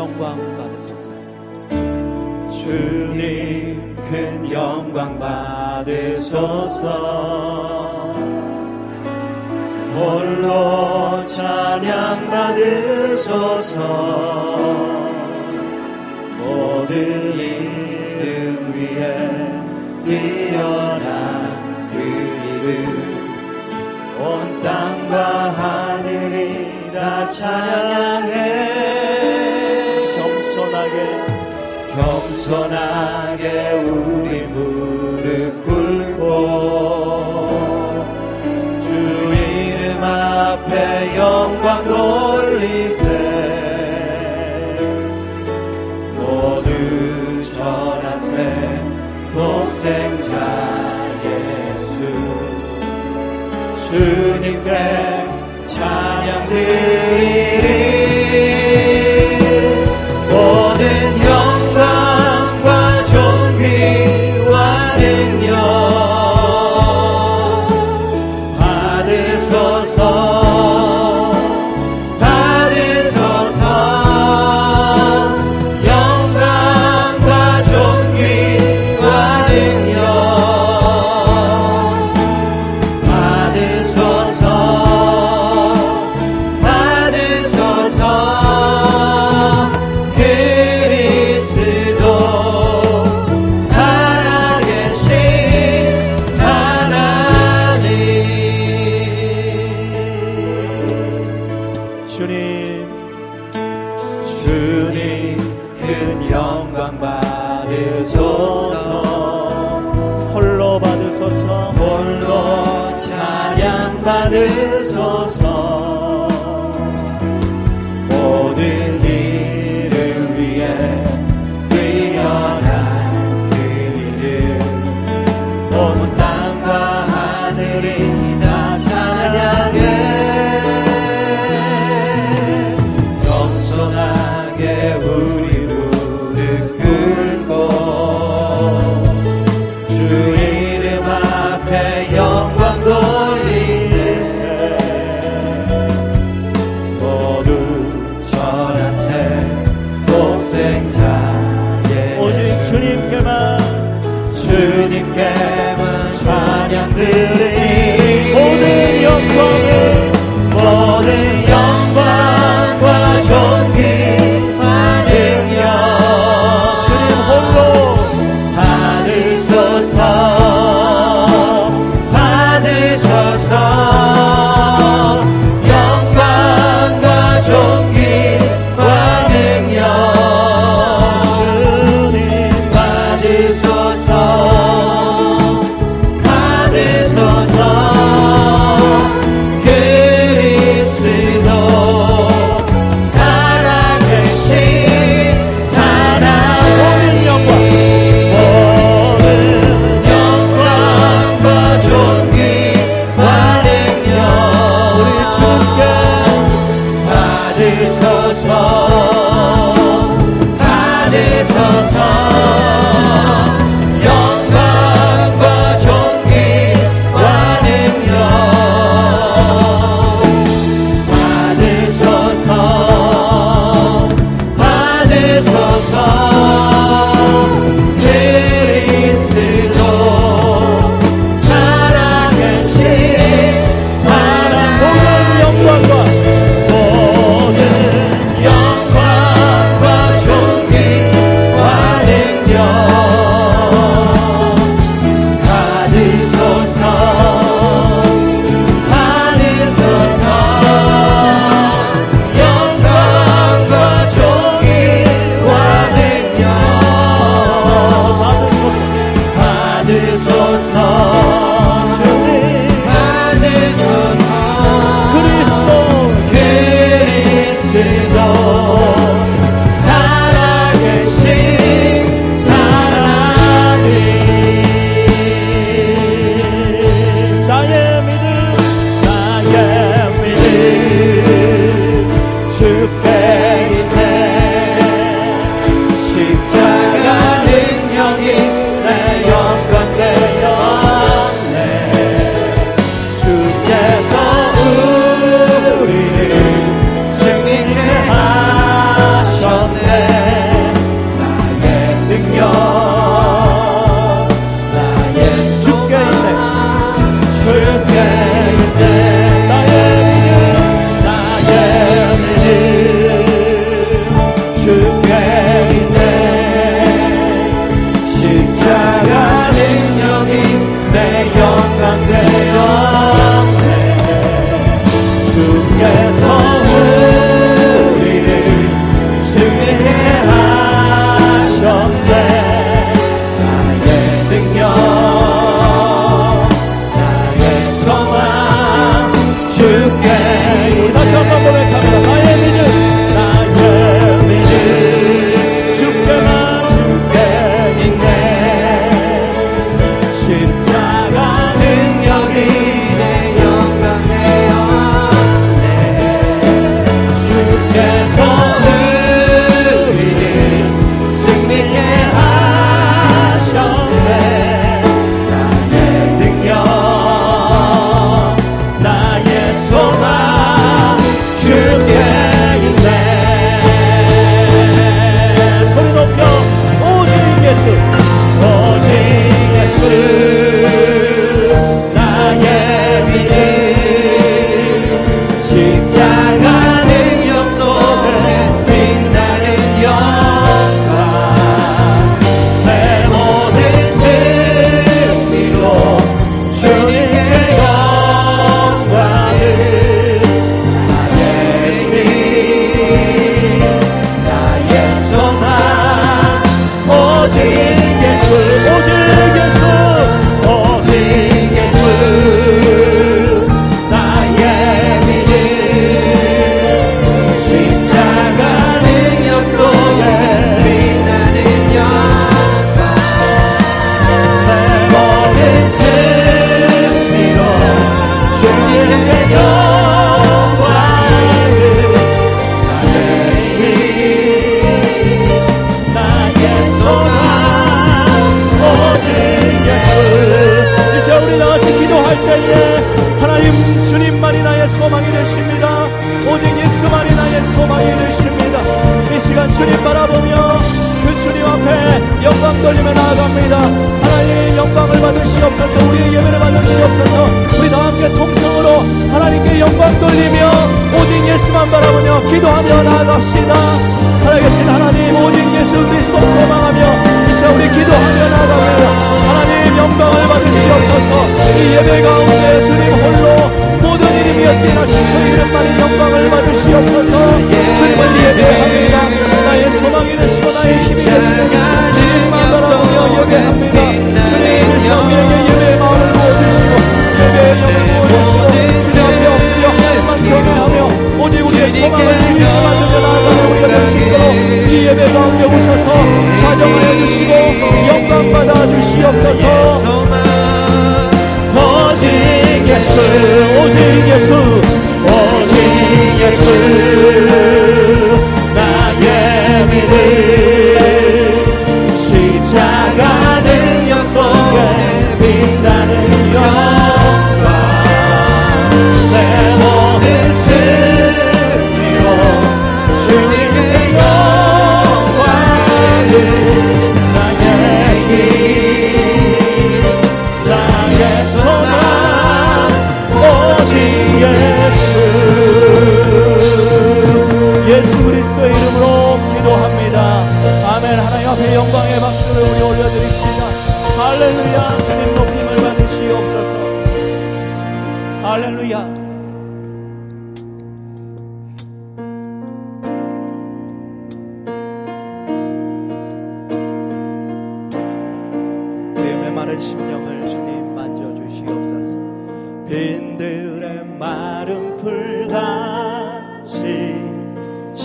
영광 받으소서. 주님 큰 영광 받으소서. 홀로 찬양 받으소서. 모든 이름 위에 뛰어난 그 이름. 온 땅과 하늘이 다 찬양해. 겸손하게 우리 무릎 꿇고 주 이름 앞에 영광 돌리세. 모두 전하세 독생 is the sun.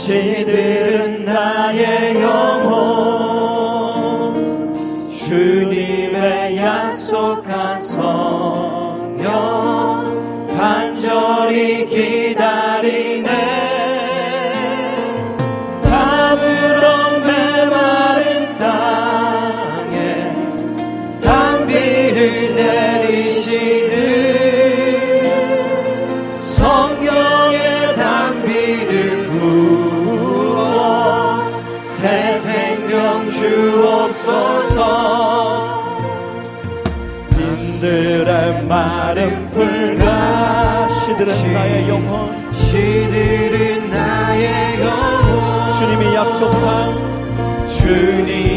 시들은 나의 영혼 시들은 나의 영혼. 주님이 약속한 주님.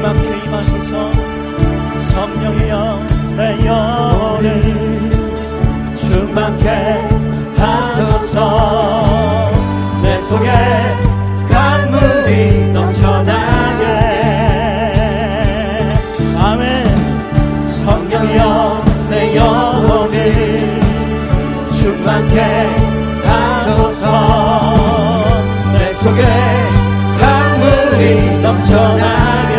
충만케 임하소서. 성령이여 내 영혼을 충만케 하소서. 내 속에 강물이 넘쳐나게. 아멘. 성령이여 내 영혼을 충만케 하소서. 내 속에 강물이 넘쳐나게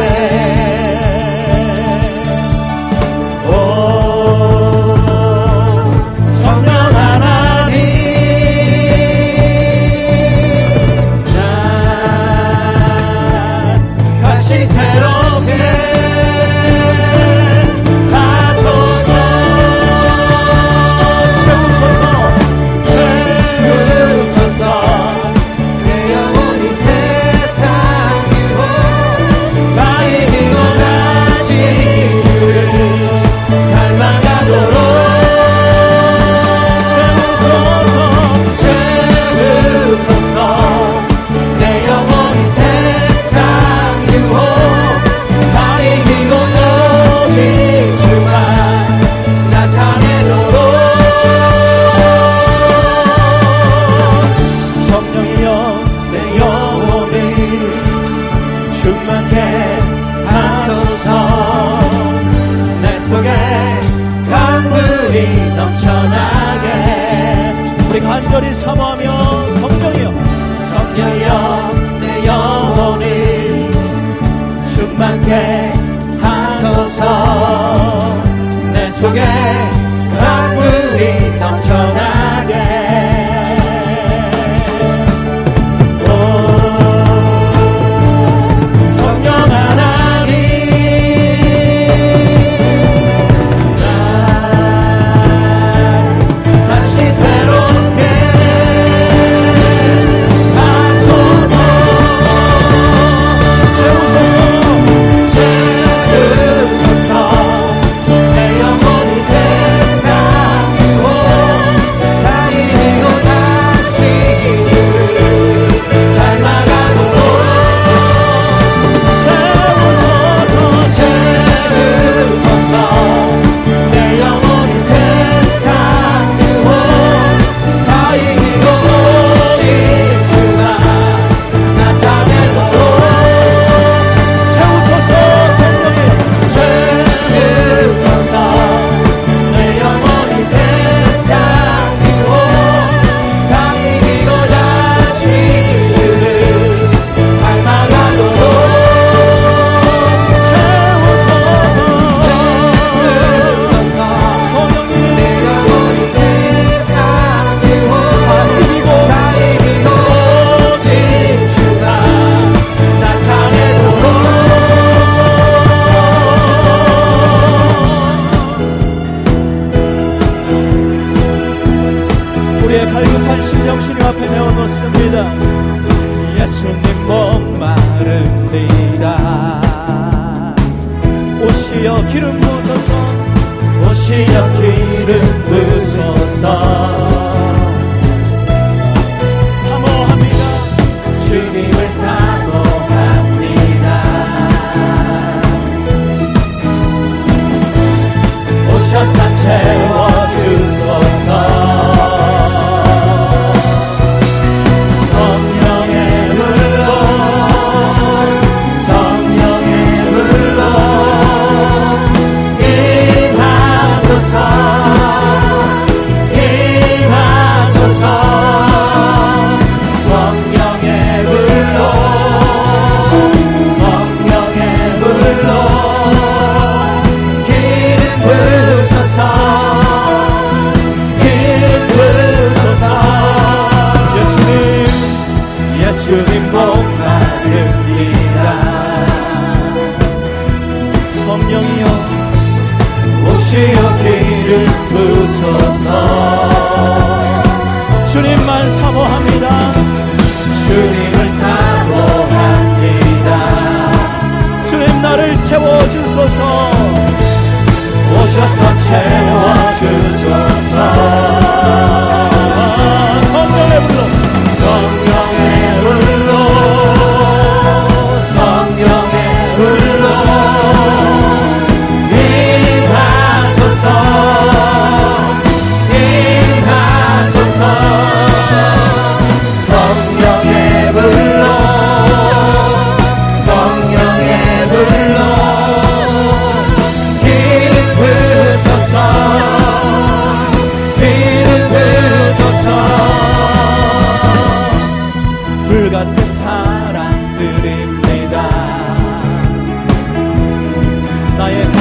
간절히 사모하며 daje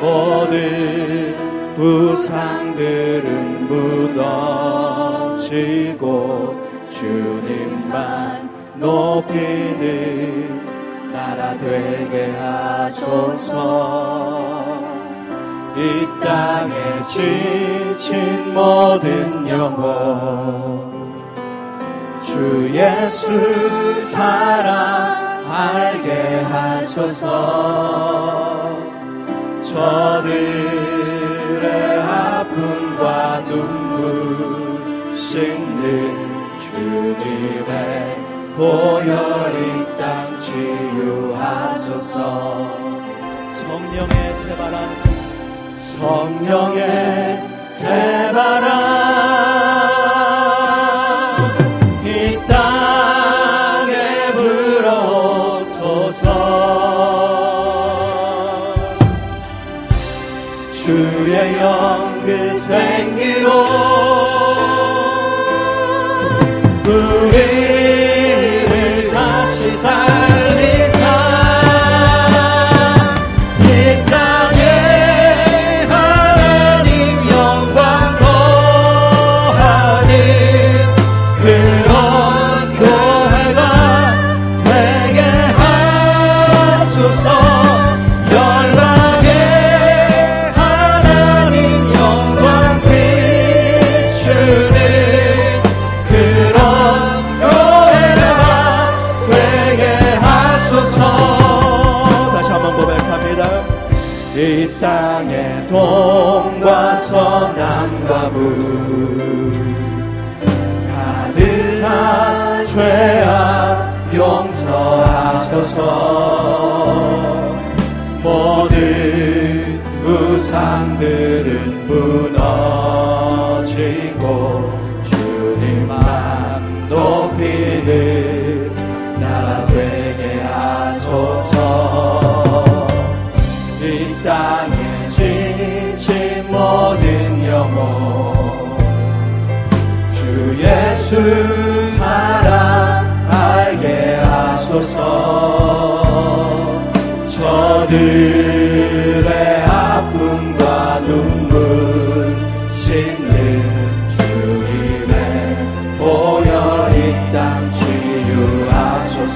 모든 우상들은 무너지고 주님만 높이는 나라 되게 하소서. 이 땅에 지친 모든 영혼 주 예수 사랑 알게 하소서 저들의 아픔과 눈물 씻는 주님의 보혈이 땅 치유하소서. 성령의 새바람 성령의 새바람 높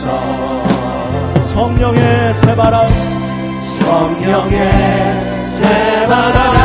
주사 성령의 새바람. 성령의 새바람.